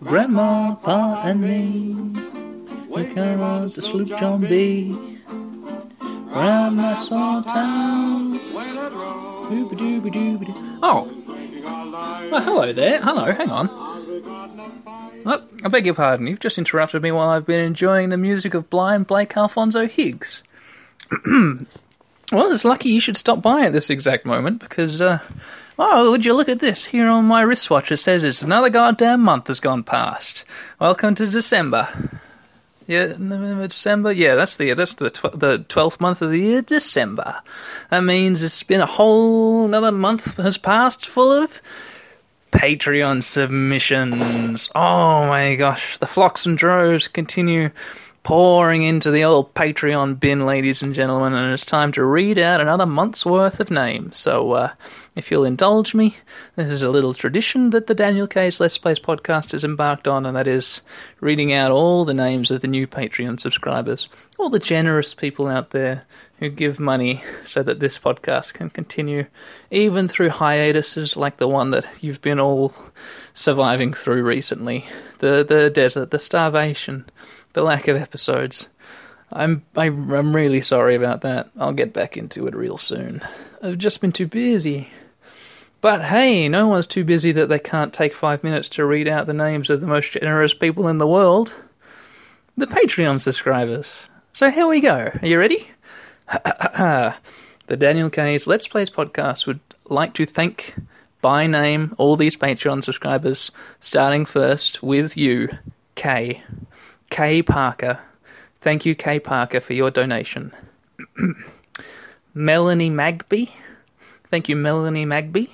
Grandma, Pa, and me. We come on to Sloop John B. My small town. Oh. Well, hello there. Hello, hang on. Oh, I beg your pardon. You've just interrupted me while I've been enjoying the music of blind Blake Alphonso Higgs. well, it's lucky you should stop by at this exact moment because, uh, oh, would you look at this? Here on my wristwatch it says it's another goddamn month has gone past. Welcome to December. Yeah, November, December. Yeah, that's the that's the tw- the twelfth month of the year, December. That means it's been a whole another month has passed full of Patreon submissions. Oh my gosh, the flocks and droves continue pouring into the old Patreon bin, ladies and gentlemen, and it's time to read out another month's worth of names. So, uh, if you'll indulge me, this is a little tradition that the Daniel Cage Let's Plays podcast has embarked on, and that is reading out all the names of the new Patreon subscribers, all the generous people out there who give money so that this podcast can continue, even through hiatuses like the one that you've been all surviving through recently the, the desert, the starvation the lack of episodes. I'm I'm really sorry about that. I'll get back into it real soon. I've just been too busy. But hey, no one's too busy that they can't take five minutes to read out the names of the most generous people in the world. The Patreon subscribers. So here we go. Are you ready? the Daniel K's Let's Plays podcast would like to thank by name all these Patreon subscribers, starting first with you, K. K. Parker. Thank you, K. Parker, for your donation. Melanie Magby. Thank you, Melanie Magby.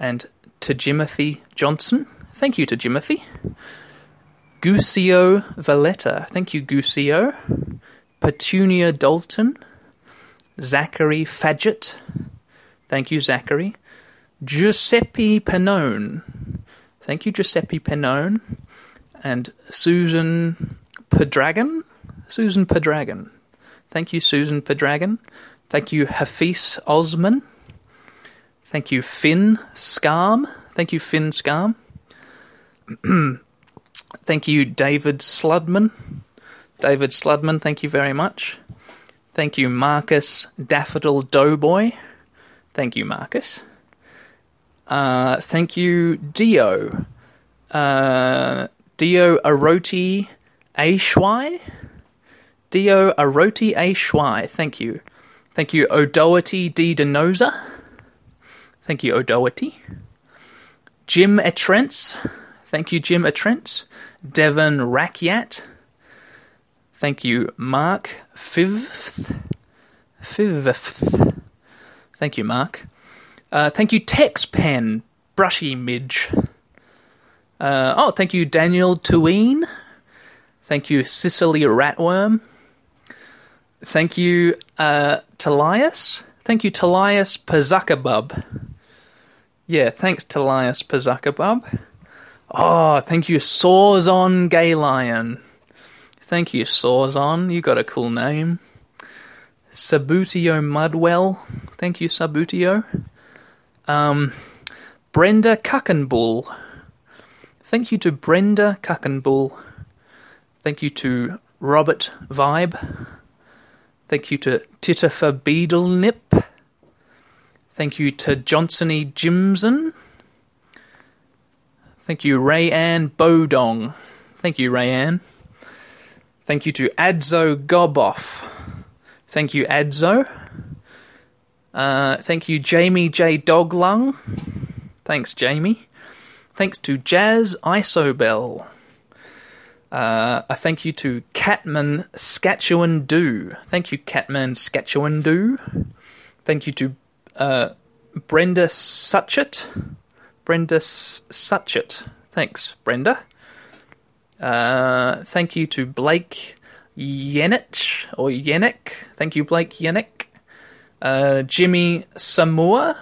And to Jimothy Johnson. Thank you to Timothy. Gucio Valletta. Thank you, Gucio. Petunia Dalton. Zachary Fadgett. Thank you, Zachary. Giuseppe Pennone. Thank you, Giuseppe Pennone and Susan Pedragon. Susan Pedragon. Thank you, Susan Pedragon. Thank you, Hafiz Osman. Thank you, Finn Scarm. Thank you, Finn Scarm. thank you, David Sludman. David Sludman, thank you very much. Thank you, Marcus Daffodil Doughboy. Thank you, Marcus. Uh, thank you, Dio. Uh, Dio Aroti Ashwai? Dio Aroti Ashwai, thank you. Thank you, Odoity D. Denoza. Thank you, Odoity. Jim Etrents. Thank you, Jim Etrents. Devon Rakyat. Thank you, Mark Fifth. Fifth. Thank you, Mark. Uh, thank you, Tex Pen. Brushy Midge. Uh, oh, thank you, Daniel Tueen. Thank you, Cicely Ratworm. Thank you, uh, Talias. Thank you, Talias Pazakabub. Yeah, thanks, Talias Pazakabub. Oh, thank you, Sawzon Gay Lion. Thank you, Sawzon. You got a cool name. Sabutio Mudwell. Thank you, Sabutio. Um, Brenda Cuckenbull. Thank you to Brenda Cuckenbull. Thank you to Robert Vibe. Thank you to Titifer Beadlenip. Thank you to Johnsony Jimson. Thank you, Rayanne Bodong. Thank you, Rayanne. Thank you to Adzo Goboff. Thank you, Adzo. Uh, thank you, Jamie J. Doglung. Thanks, Jamie. Thanks to Jazz Isobel. Uh, a thank you to Catman Scatchewan Do. Thank you, Catman Scatchewan Do. Thank you to uh, Brenda Suchet. Brenda Suchet. Thanks, Brenda. Uh, thank you to Blake Yenich or Yenek. Thank you, Blake Yenek. Uh, Jimmy Samoa.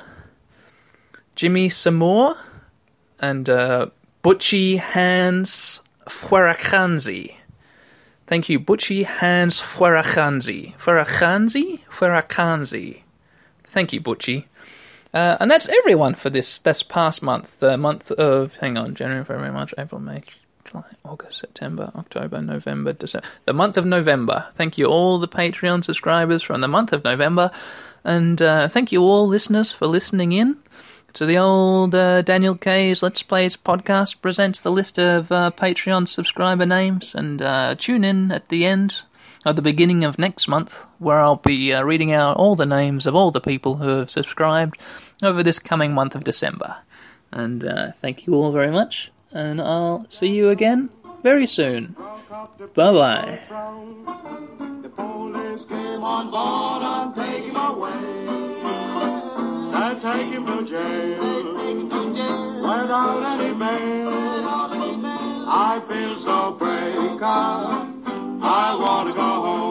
Jimmy Samoa and uh, Butchie Hans Fuerakhanzi. Thank you, Butchie Hans Fuerakhanzi. Fuerakhanzi? Fuerakhanzi. Thank you, Butchie. Uh, and that's everyone for this this past month, the month of hang on, January, February, March, April, May, July, August, September, October, November, December. The month of November. Thank you all the Patreon subscribers from the month of November, and uh, thank you all listeners for listening in to the old uh, Daniel K's Let's Plays podcast. Presents the list of uh, Patreon subscriber names, and uh, tune in at the end at the beginning of next month, where I'll be uh, reading out all the names of all the people who have subscribed over this coming month of December. And uh, thank you all very much, and I'll see you again very soon. Bye bye. The police came on board and take him away. And take him to jail. Without any. I feel so brave. I wanna go home.